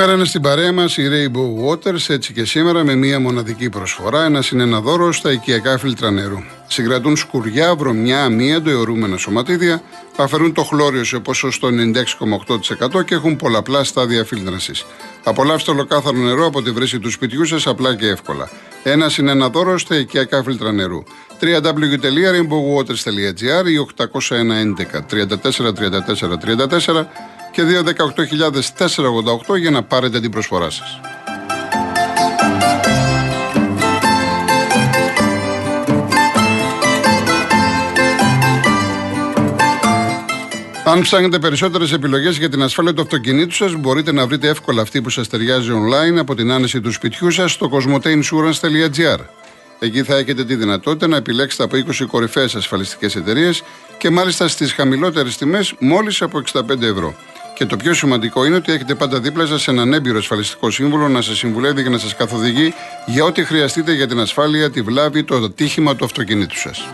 Κάθε μέρα είναι στην παρέα μας η Rainbow Waters, έτσι και σήμερα με μία μοναδική προσφορά. Ένας είναι ένα δώρο στα οικιακά φίλτρα νερού. Συγκρατούν σκουριά, βρωμιά, αμύαντο, αιωρούμενα σωματίδια, αφαιρούν το χλώριο σε ποσοστό 96,8% και έχουν πολλαπλά στάδια φίλτρανση. Απολαύστε ολοκάθαρο νερό από τη βρύση του σπιτιού σας απλά και εύκολα. Ένας είναι ένα δώρο στα οικιακά φίλτρα νερού. www.rainbowwaters.gr ή 801 11 34 34 34 και 218.488 για να πάρετε την προσφορά σας. Αν ψάχνετε περισσότερες επιλογές για την ασφάλεια του αυτοκινήτου σας, μπορείτε να βρείτε εύκολα αυτή που σας ταιριάζει online από την άνεση του σπιτιού σας στο cosmoteinsurance.gr. Εκεί θα έχετε τη δυνατότητα να επιλέξετε από 20 κορυφαίες ασφαλιστικές εταιρείες και μάλιστα στις χαμηλότερες τιμές μόλις από 65 ευρώ. Και το πιο σημαντικό είναι ότι έχετε πάντα δίπλα σας έναν έμπειρο ασφαλιστικό σύμβουλο να σας συμβουλεύει και να σας καθοδηγεί για ό,τι χρειαστείτε για την ασφάλεια, τη βλάβη, το ατύχημα του αυτοκινήτου σας.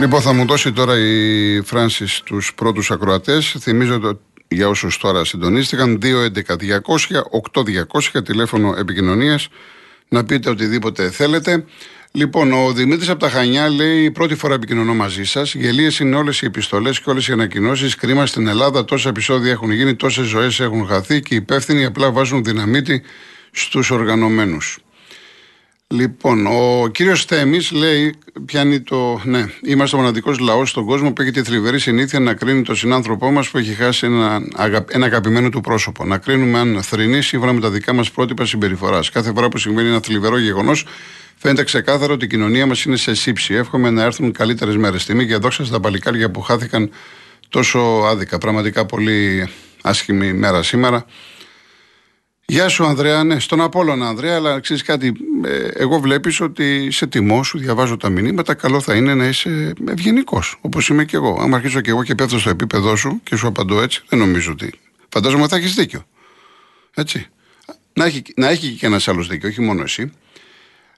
Λοιπόν, θα μου δώσει τώρα η Φράνση τους πρώτους ακροατές. Θυμίζω ότι για όσους τώρα συντονίστηκαν, 2.11.200.8.200 τηλέφωνο επικοινωνίας να πείτε οτιδήποτε θέλετε. Λοιπόν, ο Δημήτρης από τα Χανιά λέει: Πρώτη φορά επικοινωνώ μαζί σας. Γελίες είναι όλες οι επιστολές και όλες οι ανακοινώσεις. Κρίμα στην Ελλάδα, τόσα επεισόδια έχουν γίνει, τόσες ζωές έχουν χαθεί και οι υπεύθυνοι απλά βάζουν δυναμίτη στους οργανωμένους. Λοιπόν, ο κύριος Θέμης λέει, πιάνει το. Ναι, είμαστε ο μοναδικός λαός στον κόσμο που έχει τη θλιβερή συνήθεια να κρίνει τον συνάνθρωπό μας που έχει χάσει ένα, ένα αγαπημένο του πρόσωπο. Να κρίνουμε αν θρυνεί σύμφωνα με τα δικά μας πρότυπα συμπεριφοράς. Κάθε φορά που συμβαίνει ένα θλιβερό γεγονός, φαίνεται ξεκάθαρο ότι η κοινωνία μας είναι σε σύψη. Εύχομαι να έρθουν καλύτερες μέρες. Τιμή και δόξα στα παλικάρια που χάθηκαν τόσο άδικα. Πραγματικά πολύ άσχημη μέρα σήμερα. Γεια σου, Ανδρέα. Ναι, στον Απόλλωνα, Ανδρέα, αλλά ξέρεις κάτι. Ε, εγώ βλέπεις ότι σε τιμό σου, διαβάζω τα μηνύματα. Καλό θα είναι να είσαι ευγενικός, όπως είμαι και εγώ. Αν αρχίσω και εγώ και πέφτω στο επίπεδο σου και σου απαντώ έτσι, δεν νομίζω ότι. Φαντάζομαι θα έχεις δίκιο. Έτσι. Να έχει, να έχει και ένας άλλος δίκιο, όχι μόνο εσύ.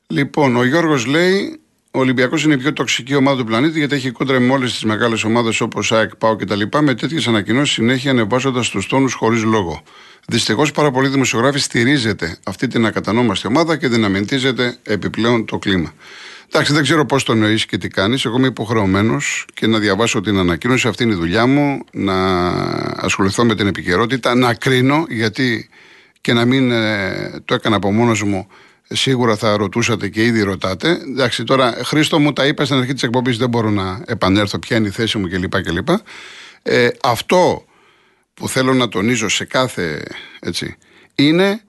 Λοιπόν, ο Γιώργος λέει: Ο Ολυμπιακός είναι η πιο τοξική ομάδα του πλανήτη γιατί έχει κόντρα με όλες τις μεγάλες ομάδες όπως ΑΕΚ, ΠΑΟ κτλ. Με τέτοιες ανακοινώσεις συνέχεια ανεβάζοντας τους τόνους χωρίς λόγο. Δυστυχώς πάρα πολλοί δημοσιογράφοι στηρίζεται αυτή την ακατανόμαστη ομάδα και δυναμητίζεται επιπλέον το κλίμα. Εντάξει, δεν ξέρω πώς το νοεί και τι κάνεις. Εγώ είμαι υποχρεωμένος και να διαβάσω την ανακοίνωση. Αυτή είναι η δουλειά μου. Να ασχοληθώ με την επικαιρότητα, να κρίνω, γιατί και να μην ε, το έκανα από μόνος μου, σίγουρα θα ρωτούσατε και ήδη ρωτάτε. Εντάξει, τώρα Χρήστο μου τα είπα στην αρχή της εκπομπής, δεν μπορώ να επανέλθω, ποια είναι η θέση μου κλπ. κλπ. Ε, αυτό που θέλω να τονίζω σε κάθε έτσι, είναι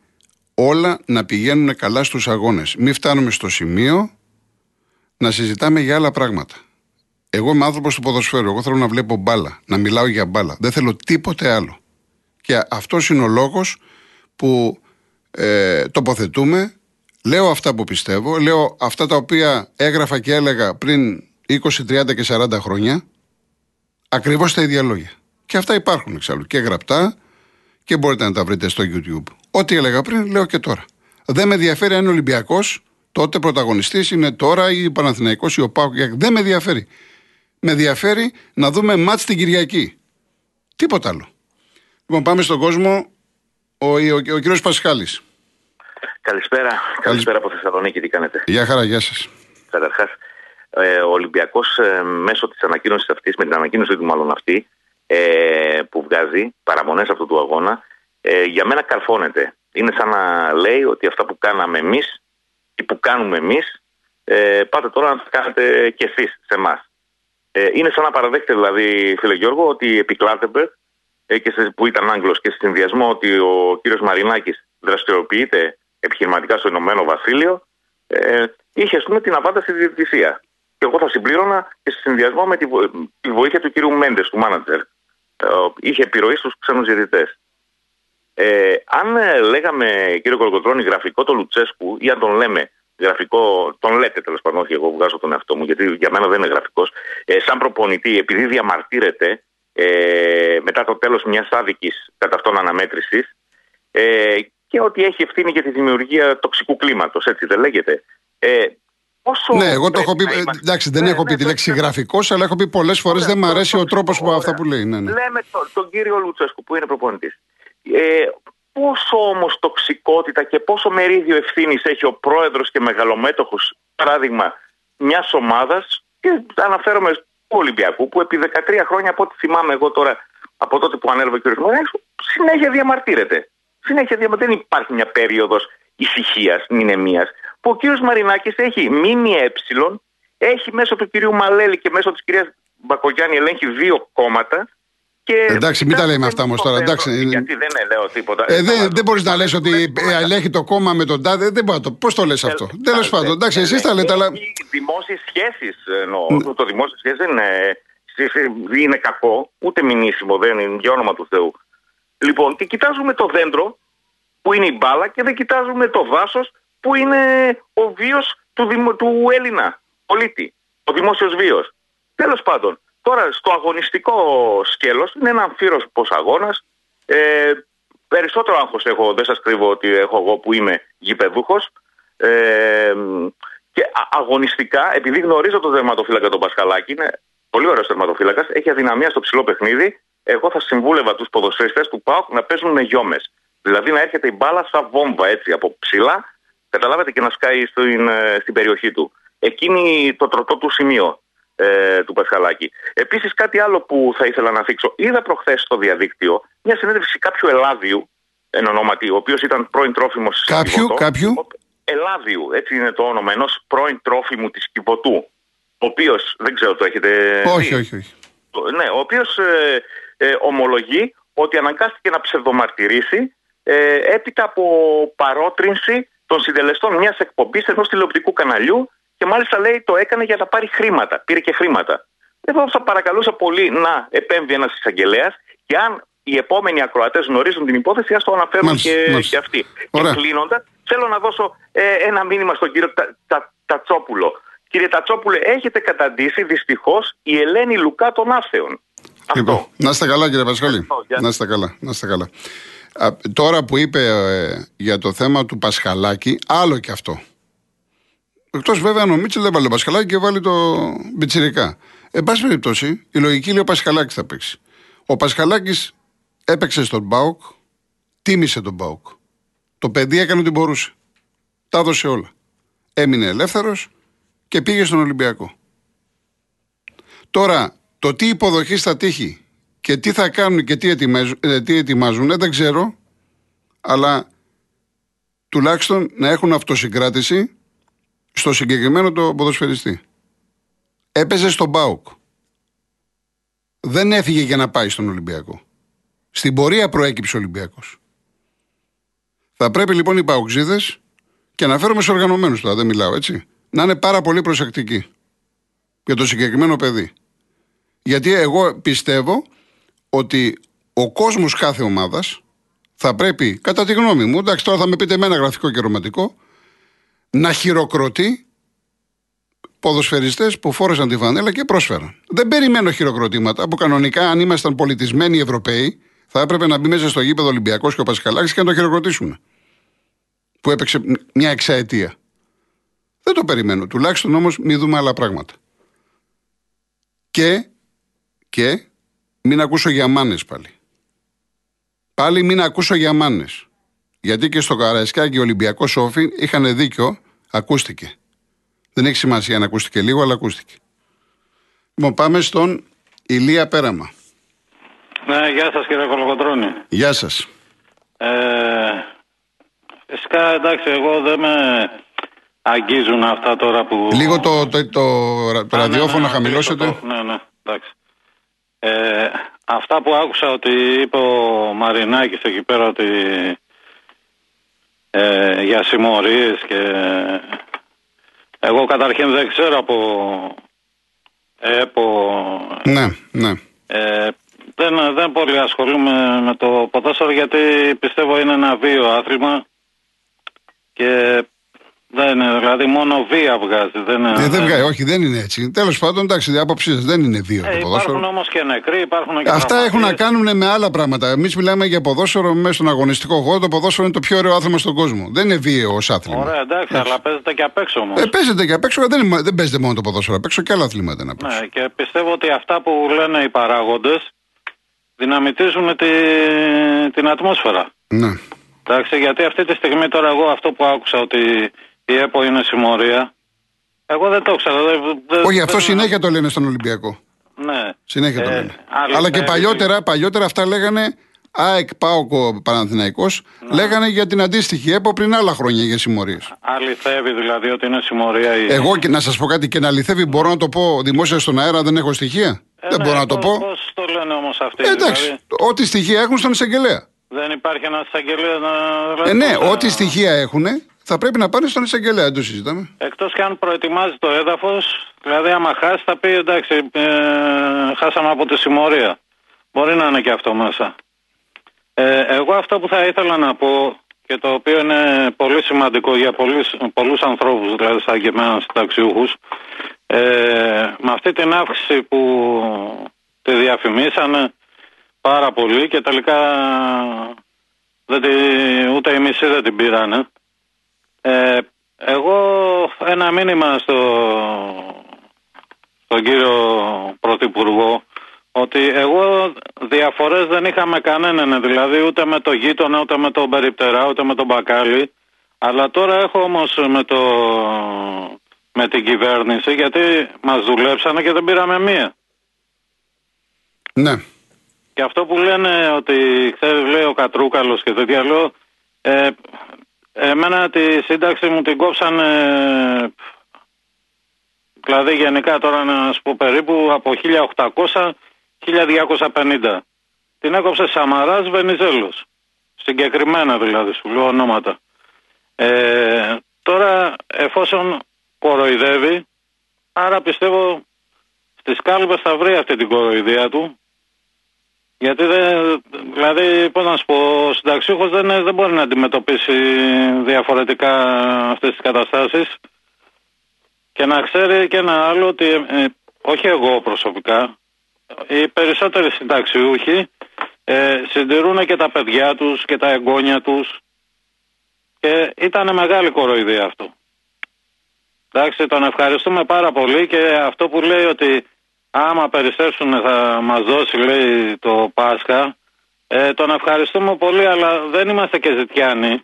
όλα να πηγαίνουν καλά στους αγώνες. Μην φτάνουμε στο σημείο να συζητάμε για άλλα πράγματα. Εγώ είμαι άνθρωπος του ποδοσφαίρου. Εγώ θέλω να βλέπω μπάλα, να μιλάω για μπάλα. Δεν θέλω τίποτε άλλο. Και αυτός είναι ο λόγος που ε, τοποθετούμε. Λέω αυτά που πιστεύω. Λέω αυτά τα οποία έγραφα και έλεγα πριν 20, 30 και 40 χρόνια. Ακριβώς τα ίδια λόγια. Και αυτά υπάρχουν εξάλλου και γραπτά και μπορείτε να τα βρείτε στο YouTube. Ό,τι έλεγα πριν, λέω και τώρα. Δεν με ενδιαφέρει αν είναι Ολυμπιακός, τότε πρωταγωνιστής είναι τώρα ή Παναθηναϊκός ή ο Πάοκ. Δεν με ενδιαφέρει. Με ενδιαφέρει να δούμε μάτς την Κυριακή. Τίποτα άλλο. Λοιπόν, πάμε στον κόσμο. Ο, ο, ο, ο κύριος Πασχάλης. Καλησπέρα. Καλησπέρα από Θεσσαλονίκη. Τι κάνετε; Γεια χαρά, γεια σας. Καταρχάς, ε, ο Ολυμπιακός ε, μέσω της ανακοίνωσης αυτής, με την ανακοίνωση του μάλλον αυτή, ε, που βγάζει, παραμονές αυτού του αγώνα, ε, για μένα καρφώνεται. Είναι σαν να λέει ότι αυτά που κάναμε εμείς ή που κάνουμε εμείς, ε, πάτε τώρα να τα κάνετε κι εσείς σε εμάς. Ε, είναι σαν να παραδέχεται δηλαδή, φίλε Γιώργο, ότι επί ε, και σε, που ήταν Άγγλος και σε συνδυασμό ότι ο κύριος Μαρινάκης δραστηριοποιείται επιχειρηματικά στο Ηνωμένο Βασίλειο, ε, είχε ας πούμε την αβάντα στη διαιτησία. Και εγώ θα συμπλήρωνα και σε συνδυασμό με τη, τη βοήθεια του κύριου Μέντες, του μάνατζερ. Ε, είχε επιρροή στους ξένους διαιτητές. Ε, αν ε, λέγαμε, κύριο Κολοκοτρόνη, γραφικό το Λουτσέσκου, ή αν τον λέμε γραφικό, τον λέτε τέλος πάντων, όχι εγώ βγάζω τον εαυτό μου, γιατί για μένα δεν είναι γραφικός, ε, σαν προπονητή, επειδή διαμαρτύρεται ε, μετά το τέλος μιας άδικης κατά αυτόν αναμέτρησης, ε, και και ότι έχει ευθύνη για τη δημιουργία τοξικού κλίματος, έτσι δεν λέγεται. Ε, Όσο ναι, εγώ το έχω πει. Είμαστε... Εντάξει, δεν ναι, έχω ναι, πει τη λέξη ναι, γραφικός, αλλά έχω πει πολλές φορές δεν μου αρέσει ο τρόπος που αυτά που λέει. Ναι, ναι. Λέμε τον, τον κύριο Λουτσέσκου που είναι προπονητής. Ε, πόσο όμως τοξικότητα και πόσο μερίδιο ευθύνης έχει ο πρόεδρος και μεγαλομέτωχος, παράδειγμα, μιας ομάδας, και αναφέρομαι του Ολυμπιακού, που επί 13 χρόνια, από ό,τι θυμάμαι εγώ τώρα, από τότε που ανέλαβε ο κ. Μωρέξου, συνέχεια διαμαρτύρεται. Συνέχεια διαμαρτύρεται. Δεν υπάρχει μια περίοδος ησυχίας, μηνεμία που ο κύριος Μαρινάκης έχει ΜΜΕ, έχει μέσω του κυρίου Μαλέλη και μέσω της κυρίας Μπακογιάννη ελέγχει δύο κόμματα και εντάξει, μην τα λέμε αυτά όμως τώρα. Εντάξει. Γιατί δεν λέω τίποτα. Ε, δεν δεν μπορείς να λες ότι ελέγχει το κόμμα με τον τάδε. Δεν μπορεί Πώς το λες αυτό; Τέλος πάντων, εντάξει, εσείς τα λέτε. Αλλά... Δημόσιες σχέσεις εννοώ. Το δημόσιο σχέσει δεν είναι, είναι κακό, ούτε μηνύσιμο, δεν είναι για όνομα του Θεού. Λοιπόν, και κοιτάζουμε το δέντρο που είναι η μπάλα και δεν κοιτάζουμε το δάσο που είναι ο βίος του, του Έλληνα πολίτη, ο δημόσιος βίος. Τέλος πάντων, τώρα στο αγωνιστικό σκέλος είναι ένα αμφίροπο αγώνα. Ε, περισσότερο άγχος έχω, δεν σας κρύβω ότι έχω εγώ που είμαι γηπεδούχος. Ε, και αγωνιστικά, επειδή γνωρίζω τον τερματοφύλακα τον Πασχαλάκη, είναι πολύ ωραίος τερματοφύλακα, έχει αδυναμία στο ψηλό παιχνίδι. Εγώ θα συμβούλευα τους ποδοσφαιριστές του ΠΑΟΚ να παίζουν με γιόμες. Δηλαδή να έρχεται η μπάλα σαν βόμβα έτσι από ψηλά Καταλάβατε και να σκάει στην, ε, στην περιοχή του. Εκείνη το τροτό του σημείο ε, του Πασχαλάκη. Επίσης, κάτι άλλο που θα ήθελα να θίξω. Είδα προχθές στο διαδίκτυο μια συνέντευξη κάποιου Ελλάδιου, εν ονόματι, ο οποίος ήταν πρώην τρόφιμος της Κάποιου, κάποιου. Ελλάδιου, έτσι είναι το όνομα, ενός πρώην τρόφιμου της Κιβωτού. Ο οποίος, δεν ξέρω, το έχετε. Όχι, δει. όχι, όχι. Ναι, ο οποίος ε, ε, ομολογεί ότι αναγκάστηκε να ψευδομαρτυρήσει ε, έπειτα από παρότρινση των συντελεστών μιας εκπομπής ενός τηλεοπτικού καναλιού και μάλιστα λέει το έκανε για να πάρει χρήματα. Πήρε και χρήματα. Εγώ θα παρακαλούσα πολύ να επέμβει ένας εισαγγελέας και αν οι επόμενοι ακροατές γνωρίζουν την υπόθεση, ας το αναφέρουν και, και αυτοί. Ωραία. Και κλείνοντας, θέλω να δώσω ε, ένα μήνυμα στον κύριο Τα, Τα, Τατσόπουλο. Κύριε Τατσόπουλε, έχετε καταντήσει δυστυχώς η Ελένη Λουκά των Άθεων. Λοιπόν, να είστε καλά κύριε Πασχαλή. Να είστε καλά. Να είστε καλά τώρα που είπε ε, για το θέμα του Πασχαλάκη, άλλο και αυτό. Εκτός βέβαια αν ο Μίτσελ δεν βάλει το Πασχαλάκη και βάλει το Μπιτσιρικά. Εν πάση περιπτώσει, η λογική λέει ο Πασχαλάκης θα παίξει. Ο Πασχαλάκης έπαιξε στον Μπάουκ, τίμησε τον Μπάουκ. Το παιδί έκανε ό,τι μπορούσε. Τα έδωσε όλα. Έμεινε ελεύθερος και πήγε στον Ολυμπιακό. Τώρα, το τι υποδοχή θα τύχει και τι θα κάνουν και τι ετοιμάζουν, ε, τι ετοιμάζουν δεν ξέρω, αλλά τουλάχιστον να έχουν αυτοσυγκράτηση στο συγκεκριμένο το ποδοσφαιριστή. Έπαιζε στον Μπάουκ. Δεν έφυγε για να πάει στον Ολυμπιακό. Στην πορεία προέκυψε ο Ολυμπιακός. Θα πρέπει λοιπόν οι Παουξίδε και αναφέρομαι σε οργανωμένους τώρα, δεν μιλάω έτσι, να είναι πάρα πολύ προσεκτικοί για το συγκεκριμένο παιδί. Γιατί εγώ πιστεύω ότι ο κόσμος κάθε ομάδας θα πρέπει, κατά τη γνώμη μου, εντάξει τώρα θα με πείτε με ένα γραφικό και ρομαντικό, να χειροκροτεί ποδοσφαιριστές που φόρεσαν τη φανέλα και πρόσφεραν. Δεν περιμένω χειροκροτήματα που κανονικά, αν ήμασταν πολιτισμένοι Ευρωπαίοι, θα έπρεπε να μπει μέσα στο γήπεδο Ολυμπιακός και ο Πασχαλάκης και να το χειροκροτήσουν. Που έπαιξε μια εξαετία. Δεν το περιμένω. Τουλάχιστον όμως μην δούμε άλλα πράγματα. Και, και μην ακούσω για μάνες πάλι. Πάλι μην ακούσω για μάνες. Γιατί και στο Καραϊσκάκι ο Ολυμπιακός Όφη είχαν δίκιο, ακούστηκε. Δεν έχει σημασία αν ακούστηκε λίγο, αλλά ακούστηκε. Λοιπόν, πάμε στον Ηλία Πέραμα. Ναι, γεια σας κύριε Κολοκοτρώνη. Γεια σας. Ε, φυσικά εντάξει, εγώ δεν με αγγίζουν αυτά τώρα που... Λίγο το, το, το, το, ραδιόφωνο ναι, ναι, χαμηλώσετε. ναι, ναι, εντάξει. Ε, αυτά που άκουσα ότι είπε ο Μαρινάκης εκεί πέρα ότι ε, για συμμορίες και εγώ καταρχήν δεν ξέρω από ΕΠΟ ναι, ναι. Ε, δεν, δεν πολύ ασχολούμαι με το ποδόσφαιρο γιατί πιστεύω είναι ένα βίο άθλημα και Δεν είναι, δηλαδή μόνο βία βγάζει. Δεν, είναι, Ε, δεν βγάζει, όχι, δεν είναι έτσι. Τέλος πάντων, εντάξει, η άποψή σας δεν είναι δύο Ε, το υπάρχουν ποδόσφαιρο. όμως και νεκροί, υπάρχουν και Αυτά έχουν να τραυματίες. κάνουν με άλλα πράγματα. Εμείς μιλάμε για ποδόσφαιρο μέσα στον αγωνιστικό χώρο. Το ποδόσφαιρο είναι το πιο ωραίο άθλημα στον κόσμο. Δεν είναι βίαιο ως άθλημα. Ωραία, εντάξει, αλλά παίζεται και απ' έξω όμως. Ε, παίζεται και απ' έξω, δεν, είναι- δεν παίζεται μόνο το ποδόσφαιρο. Απ' έξω και άλλα αθλήματα είναι απ' έξω. Ναι, και πιστεύω ότι αυτά που λένε οι παράγοντες δυναμητίζουν τη, την ατμόσφαιρα. Ναι. Εντάξει, γιατί αυτή τη στιγμή τώρα εγώ αυτό που άκουσα ότι η ΕΠΟ είναι συμμορία, εγώ δεν το ήξερα. Δεν, δεν- Όχι, αυτό δεν- συνέχεια το λένε στον Ολυμπιακό. Ναι. Συνέχεια το Ε, λένε. αληθεύει. Αλλά και παλιότερα, παλιότερα αυτά λέγανε ΑΕΚ, ΠΑΟΚ, Παναθηναϊκός, Ναι. λέγανε για την αντίστοιχη ΕΠΟ πριν άλλα χρόνια για συμμορίες. Αληθεύει δηλαδή ότι είναι συμμορία η. Εγώ και να σας πω κάτι και να αληθεύει, μπορώ να το πω δημόσια στον αέρα, δεν έχω στοιχεία; Ε, δεν ναι, μπορώ να το πώς- πω. Πώς το λένε όμως αυτοί. Ε, εντάξει, Δηλαδή, ό,τι στοιχεία έχουν στον εισαγγελέα. δεν υπάρχει ένας εισαγγελέας να. δηλαδή, Ε, ναι, πώς να- ό,τι στοιχεία έχουν θα πρέπει να πάνε στον εισαγγελέα, δεν το συζητάμε. Εκτός και αν προετοιμάζει το έδαφος, δηλαδή άμα χάσει θα πει εντάξει, ε, χάσαμε από τη συμμορία. Μπορεί να είναι και αυτό μέσα. Ε, εγώ αυτό που θα ήθελα να πω και το οποίο είναι πολύ σημαντικό για πολλούς, πολλούς ανθρώπους, δηλαδή σαν και εμένα συνταξιούχους, ε, με αυτή την αύξηση που τη διαφημίσανε πάρα πολύ και τελικά δεν τη, ούτε οι μισοί δεν την πήρανε. Ε, εγώ ένα μήνυμα στο, στον κύριο Πρωθυπουργό ότι εγώ διαφορές δεν είχα με κανέναν, δηλαδή ούτε με το γείτονα, ούτε με τον περιπτερά, ούτε με τον μπακάλι. Αλλά τώρα έχω όμως με, το, με την κυβέρνηση γιατί μας δουλέψανε και δεν πήραμε μία. Ναι. Και αυτό που λένε ότι ξέρεις, λέει ο Κατρούκαλος και τέτοια λέω, ε, εμένα τη σύνταξη μου την κόψανε, δηλαδή γενικά τώρα να σου πω περίπου από 1800 1250. Την έκοψε Σαμαράς Βενιζέλος. Συγκεκριμένα δηλαδή, σου λέω ονόματα. Ε, τώρα εφόσον κοροϊδεύει, άρα πιστεύω στις κάλπες θα βρει αυτή την κοροϊδία του γιατί δεν, δηλαδή, πώς να σου πω, ο συνταξιούχος δεν, δεν μπορεί να αντιμετωπίσει διαφορετικά αυτές τις καταστάσεις και να ξέρει και ένα άλλο ότι, ε, όχι εγώ προσωπικά, οι περισσότεροι συνταξιούχοι ε, συντηρούν και τα παιδιά τους και τα εγγόνια τους και ήταν μεγάλη κοροϊδία αυτό. Εντάξει, τον ευχαριστούμε πάρα πολύ και αυτό που λέει ότι άμα περισσέψουν θα μας δώσει λέει το Πάσχα ε, τον ευχαριστούμε πολύ αλλά δεν είμαστε και ζητιάνοι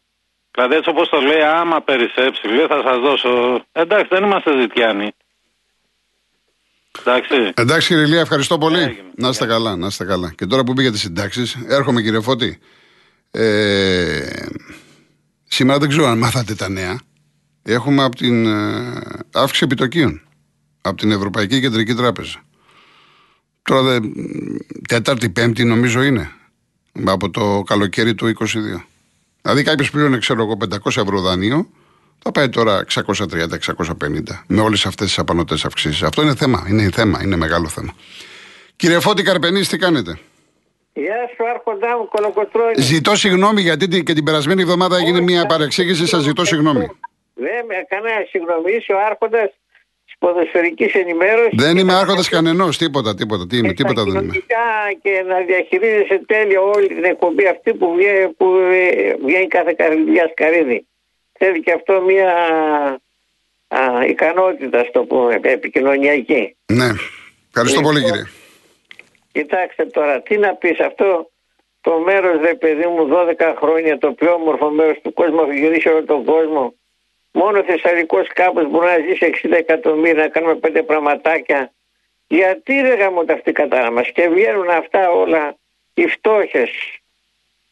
δηλαδή έτσι όπως το λέει άμα περισσέψει λέει θα σας δώσω εντάξει δεν είμαστε ζητιάνοι εντάξει Εντάξει κύριε Ηλία, ευχαριστώ πολύ. Έγινε. Να είστε καλά, να είστε καλά. Και τώρα που πήγε τις συντάξεις, έρχομαι κύριε Φώτη. Ε, σήμερα δεν ξέρω αν μάθατε τα νέα. Έχουμε από την ε, αύξηση επιτοκίων. Από την Ευρωπαϊκή Κεντρική Τράπεζα. Τώρα δε, Τέταρτη, Πέμπτη νομίζω είναι. Από το καλοκαίρι του 22. Δηλαδή κάποιος πλήρωνε, ξέρω εγώ, 500 ευρώ δάνειο, θα πάει τώρα 630-650 με όλες αυτές τις απανοτέ αυξήσεις. Αυτό είναι θέμα. Είναι θέμα. Είναι μεγάλο θέμα. Κύριε Φώτη Καρπενής, τι κάνετε; Γεια σου, Άρχοντά μου, κολοκοτρώνη. Ζητώ συγγνώμη γιατί την- και την περασμένη εβδομάδα έγινε Όχι, μια θα- παρεξήγηση. Σας ζητώ συγγνώμη. Δεν με κανένα συγγνώμη. Είσαι ο Άρχοντας τη ποδοσφαιρικής ενημέρωσης. Δεν είμαι άρχοντας κανενός. Τίποτα, τίποτα. Τι είμαι, τίποτα δεν είμαι. Και να διαχειρίζεσαι τέλεια όλη την εκπομπή αυτή που βγαίνει, που ε, βγαίνει κάθε καρδιά σκαρίδι. Θέλει και αυτό μια α, ικανότητα, στο πούμε, επικοινωνιακή. Ναι. Ευχαριστώ Λοιπόν, πολύ κύριε. Κοιτάξτε τώρα, τι να πεις αυτό το μέρος ρε παιδί μου 12 χρόνια το πιο όμορφο μέρος του κόσμου έχει γυρίσει όλο τον κόσμο μόνο ο Θεσσαλικός κάπως μπορεί να ζήσει 60 εκατομμύρια να κάνουμε πέντε πραγματάκια γιατί ρε γάμο τα αυτή κατά μας και βγαίνουν αυτά όλα οι φτώχες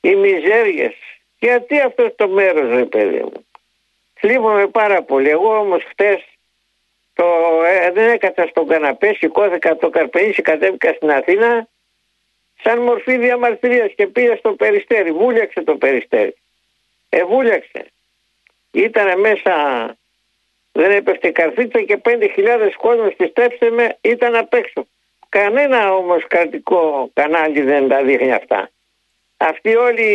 οι μιζέριες γιατί αυτός το μέρος ρε παιδί μου θλίβομαι πάρα πολύ εγώ όμως χτες το, ε, δεν έκατσα στον καναπέ, σηκώθηκα από το Καρπενήσι, κατέβηκα στην Αθήνα σαν μορφή διαμαρτυρίας και πήγα στο Περιστέρι. Βούλιαξε το Περιστέρι. Ε, βούλιαξε. Ήτανε μέσα, δεν έπεφτε καρφίτσα και 5.000 κόσμος, πιστέψτε με, ήταν απ' έξω. Κανένα όμως κρατικό κανάλι δεν τα δείχνει αυτά. Αυτοί όλοι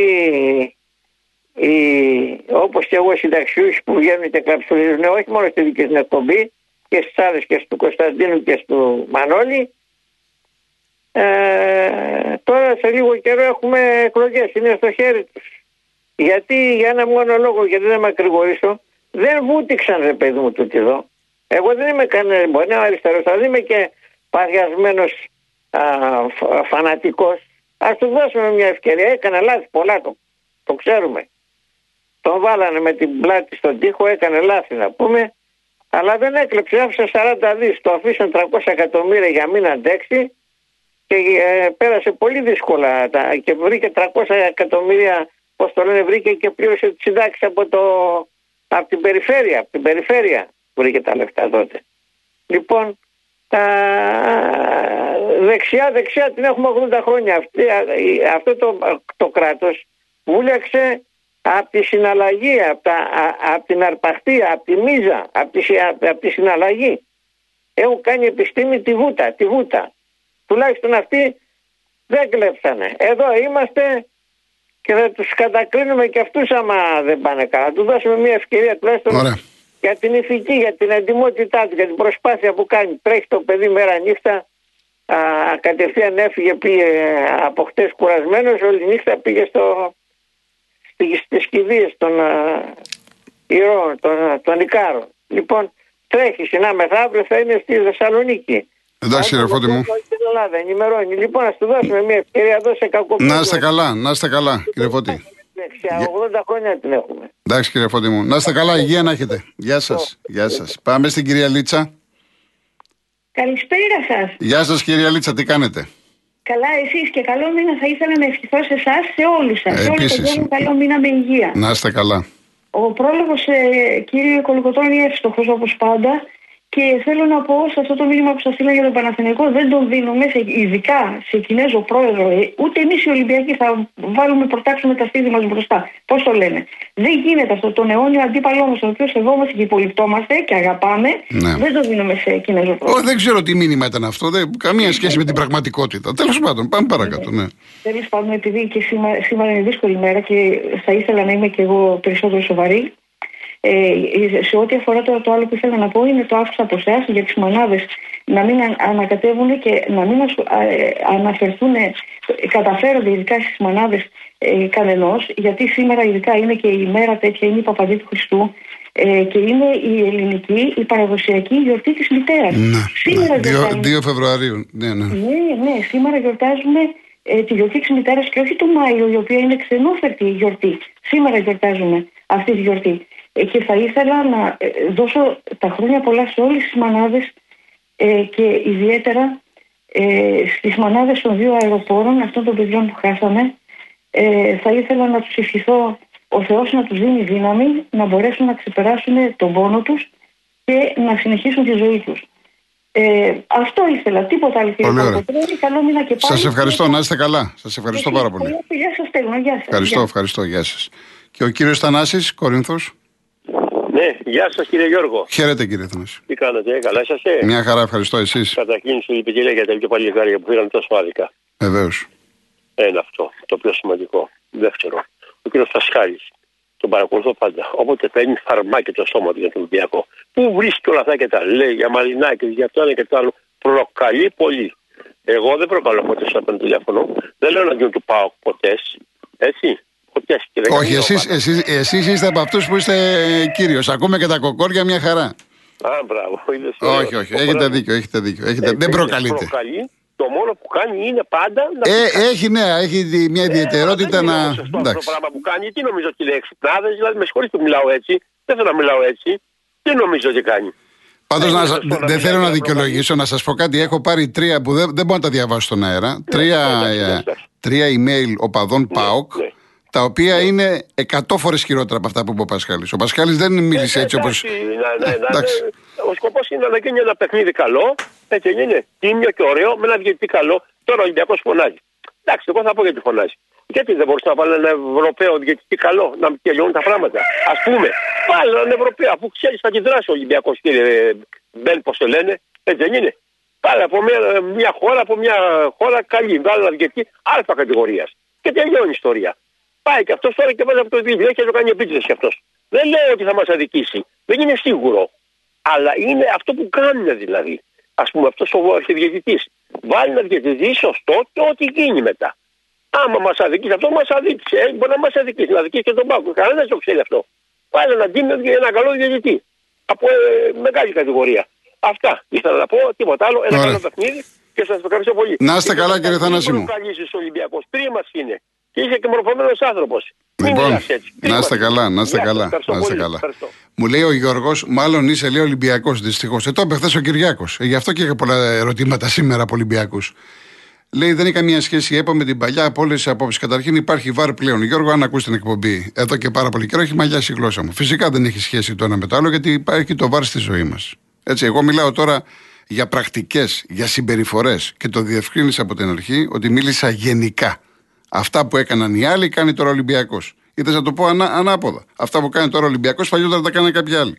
οι, όπως και εγώ συνταξιούς που βγαίνουν και καψουλίζουν όχι μόνο στη δική στην εκπομπή και στις άλλες και του Κωνσταντίνου και του Μανώλη ε, τώρα σε λίγο καιρό έχουμε εκλογές, είναι στο χέρι τους. Γιατί για ένα μόνο λόγο, γιατί δεν με ακρηγορήσω, δεν βούτυξαν ρε παιδί μου τούτοι εδώ. Εγώ δεν είμαι κανένας, μπορεί να είμαι αριστερός, αλλά δεν είμαι και παθιασμένος φανατικός. Ας του δώσουμε μια ευκαιρία, έκανε λάθη πολλά το, το ξέρουμε. Τον βάλανε με την πλάτη στον τοίχο, έκανε λάθη να πούμε, αλλά δεν έκλεψε, άφησε 40 δις, το αφήσαν 300 εκατομμύρια για μην αντέξει και ε, πέρασε πολύ δύσκολα και βρήκε 300 εκατομμύρια, πώς το λένε, βρήκε και πλήρωσε τη συντάξη από, το, από την περιφέρεια, από την περιφέρεια βρήκε τα λεφτά τότε. Λοιπόν, τα δεξιά, δεξιά την έχουμε 80 χρόνια. Αυτή, αυτό το, το κράτος βούλεξε από τη συναλλαγή, από, τα, από την αρπαχτή, από τη μίζα, από τη, από τη συναλλαγή. Έχουν κάνει επιστήμη τη βούτα, τη βούτα. Τουλάχιστον αυτοί δεν κλέψανε. Εδώ είμαστε και θα τους κατακρίνουμε και αυτούς άμα δεν πάνε καλά. Του δώσουμε μια ευκαιρία τουλάχιστον Ωραία. για την ηθική, για την εντυμότητά τους, για την προσπάθεια που κάνει. Τρέχει το παιδί μέρα νύχτα, α, κατευθείαν έφυγε, πήγε από χτες κουρασμένος, όλη νύχτα πήγε στο, στις κηδείες των ηρώων, των, των Ικάρων. Λοιπόν, τρέχει συνά μεθαύριο θα είναι στη Θεσσαλονίκη. Εντάξει, ρε Φώτη μου. Στην Ελλάδα ενημερώνει. Λοιπόν, ας του δώσουμε μια ευκαιρία εδώ σε κακό Να είστε καλά, να είστε καλά, κύριε Φώτη. 80 χρόνια την έχουμε. Εντάξει, κύριε Φώτη μου. Να είστε καλά, υγεία να έχετε. Γεια σας. Γεια σας. Πάμε στην κυρία Λίτσα. Καλησπέρα σας. Γεια σας, κυρία Λίτσα, τι κάνετε; Καλά, εσείς και καλό μήνα θα ήθελα να ευχηθώ σε εσάς, σε όλους σας. Σε όλους καλό μήνα με υγεία. Να είστε καλά. Ο πρόλογος, ε, κύριε Κολοκοτρόνη, είναι εύστοχος όπως πάντα. Και θέλω να πω σε αυτό το μήνυμα που σας στείλα για τον Παναθηναϊκό, δεν τον δίνουμε, σε, ειδικά σε Κινέζο πρόεδρο, ε, ούτε εμείς οι Ολυμπιακοί θα βάλουμε, προτάξουμε τα στήθη μας μπροστά. Πώς το λένε; Δεν γίνεται αυτό. Τον αιώνιο αντίπαλό μας, τον οποίο σεβόμαστε και υπολοιπτόμαστε και αγαπάμε, ναι. δεν το δίνουμε σε Κινέζο πρόεδρο. δεν ξέρω τι μήνυμα ήταν αυτό. Δεν, καμία σχέση με την πραγματικότητα. Τέλος πάντων, πάμε παρακάτω. Ναι. Τέλος πάντων, επειδή και σήμερα, σήμερα είναι δύσκολη μέρα και θα ήθελα να είμαι και εγώ περισσότερο σοβαρή, ε, σε ό,τι αφορά το, το άλλο που ήθελα να πω είναι το αύξηση από εσά για τις μονάδες να μην ανακατεύουν και να μην ε, αναφερθούν, ε, καταφέρονται ειδικά στις μονάδες ε, κανενός, γιατί σήμερα ειδικά είναι και η μέρα τέτοια, είναι η Παπαδί του Χριστού ε, και είναι η ελληνική, η παραδοσιακή γιορτή της μητέρας. Ναι, σήμερα ναι. 2, Φεβρουαρίου. Ναι, ναι. ναι, ναι, σήμερα γιορτάζουμε ε, τη γιορτή της μητέρας και όχι του Μάιο, η οποία είναι ξενόφερτη γιορτή. Σήμερα γιορτάζουμε αυτή τη γιορτή. Ε, και θα ήθελα να ε, δώσω τα χρόνια πολλά σε όλες τις μανάδες ε, και ιδιαίτερα στις μανάδες των δύο αεροπόρων αυτών των παιδιών που χάσαμε θα ήθελα να τους ευχηθώ ο Θεός να τους δίνει δύναμη να μπορέσουν να ξεπεράσουν τον πόνο τους και να συνεχίσουν τη ζωή τους. Ε, αυτό ήθελα, τίποτα άλλο κύριε Καλό μήνα και πάλι. Σας ευχαριστώ, να είστε καλά. Σας ευχαριστώ πάρα πολύ. Γεια σας, Γεια σας. Ευχαριστώ, ευχαριστώ, γεια σας. Και ο κύριος Θανάσης, Κορίνθος. Ναι, γεια σας κύριε Γιώργο. Χαίρετε κύριε Θανάση. Τι κάνετε, καλά είσαστε; Μια χαρά, ευχαριστώ εσείς. Καταρχήν συλληπιτήρια για τα δύο παλιγάρια που πήραν τόσο άδικα. Βεβαίως. Ένα αυτό, το πιο σημαντικό. Δεύτερο, ο κύριος Φασχάλης. Τον παρακολουθώ πάντα. Όποτε παίρνει φαρμάκι το σώμα του για τον Ολυμπιακό. Πού βρίσκει όλα αυτά και τα λέει για μαλινάκι, για αυτό ένα και το άλλο. Προκαλεί πολύ. Εγώ δεν προκαλώ ποτέ σε το τηλέφωνο. Δεν λέω να του πάω ποτέ. Έτσι. Όχι, εσείς, εσείς, εσείς είστε από αυτούς που είστε κύριος. Ακούμε και τα κοκόρια μια χαρά. Α, μπράβο. Όχι, όχι. Έχετε δίκιο. Έχετε δίκιο. Έχετε... Ε, δεν προκαλείτε. Προκαλεί. Το μόνο που κάνει είναι πάντα να. Ε, έχει, ναι, έχει μια ιδιαιτερότητα ε, να. Είναι αυτό το πράγμα που κάνει. Τι νομίζω ότι λέει εξυπνάδες, δηλαδή με συγχωρείτε που μιλάω έτσι. Δεν θέλω να μιλάω έτσι. Τι νομίζω ότι κάνει. Πάντως δεν θέλω να δικαιολογήσω, να σας πω κάτι. Έχω πάρει τρία που δεν, δεν μπορώ να τα διαβάσω στον αέρα. Ναι, τρία, ε, τρία email οπαδών ναι, ΠΑΟΚ τα οποία είναι 100 φορές χειρότερα από αυτά που είπε ο Πασχάλης. Ο Πασχάλης δεν μίλησε έτσι όπω. Ναι, ναι, ναι, ο σκοπός είναι να γίνει ένα παιχνίδι καλό, έτσι είναι, τίμιο και ωραίο, με ένα διαιτητή καλό. Τώρα ο Ολυμπιακός φωνάζει. Εντάξει, εγώ θα πω γιατί φωνάζει. Γιατί δεν μπορούσε να βάλει ένα Ευρωπαίο διαιτητή καλό, να τελειώνουν τα πράγματα. Α πούμε, βάλει έναν Ευρωπαίο, αφού ξέρεις θα αντιδράσει ο Ολυμπιακός, κύριε Μπεν, πώς το λένε, έτσι δεν είναι. Πάλι από μια, μια χώρα, από μια χώρα καλή, βάλει ένα διαιτητή αλφα κατηγορίας. Και τελειώνει η ιστορία. Πάει και αυτός τώρα και βάζει από το 2000 και το κάνει επίτηδε κι αυτός. Δεν λέω ότι θα μας αδικήσει. Δεν είναι σίγουρο. Αλλά είναι αυτό που κάνουν δηλαδή. Α πούμε αυτός ο διαιτητή. Βάλει να διαιτητή σωστό και ό,τι γίνει μετά. Άμα μας αδικήσει αυτό, μας αδίκησε. Ε, μπορεί να μας αδικήσει, να αδικήσει και τον Πάκο. Κανένας δεν το ξέρει αυτό. Βάλει ένα τίμιο και ένα καλό διαιτητή. Από ε, μεγάλη κατηγορία. Αυτά ήθελα να πω, τίποτα άλλο. Ένα Ωραία. καλό παιχνίδι και σας ευχαριστώ πολύ. Να είστε καλά, κύριε Θανάσιμου. Δεν μπορεί να Ολυμπιακός. Τρίμα είναι. Και είσαι και μορφωμένος άνθρωπος. Λοιπόν, να είστε καλά, να είστε καλά. Να είστε καλά. Μου λέει ο Γιώργος, μάλλον είσαι λέει Ολυμπιακός δυστυχώς. Ε, το είπε χθες ο Κυριάκος. Ε, γι' αυτό και είχα πολλά ερωτήματα σήμερα από Ολυμπιακούς. Λέει δεν έχει καμία σχέση η ΕΠΑ με την παλιά από όλες τις απόψεις. Καταρχήν υπάρχει βάρ πλέον. Γιώργο, αν ακούς την εκπομπή εδώ και πάρα πολύ καιρό, έχει μαλλιάσει η γλώσσα μου. Φυσικά δεν έχει σχέση το ένα με το άλλο, γιατί υπάρχει το βάρ στη ζωή μας. Έτσι, εγώ μιλάω τώρα για πρακτικές, για συμπεριφορές και το διευκρίνησα από την αρχή ότι μίλησα γενικά. Αυτά που έκαναν οι άλλοι κάνει τώρα ο Ολυμπιακός. Είτε να το πω ανά, ανάποδα. Αυτά που κάνει τώρα ο Ολυμπιακός παλιότερα τα κάνανε κάποιοι άλλοι.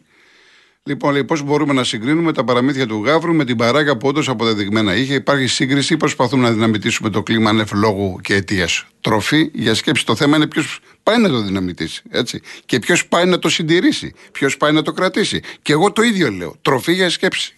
Λοιπόν, λέει, πώς μπορούμε να συγκρίνουμε τα παραμύθια του Γαύρου με την παράγκα που όντως αποδεδειγμένα είχε. Υπάρχει σύγκριση ή προσπαθούμε να δυναμητήσουμε το κλίμα ανεφ λόγου και αιτίας. Τροφή για σκέψη. Το θέμα είναι ποιος πάει να το δυναμητήσει. Έτσι. Και ποιος πάει να το συντηρήσει. Ποιος πάει να το κρατήσει. Και εγώ το ίδιο λέω. Τροφή για σκέψη.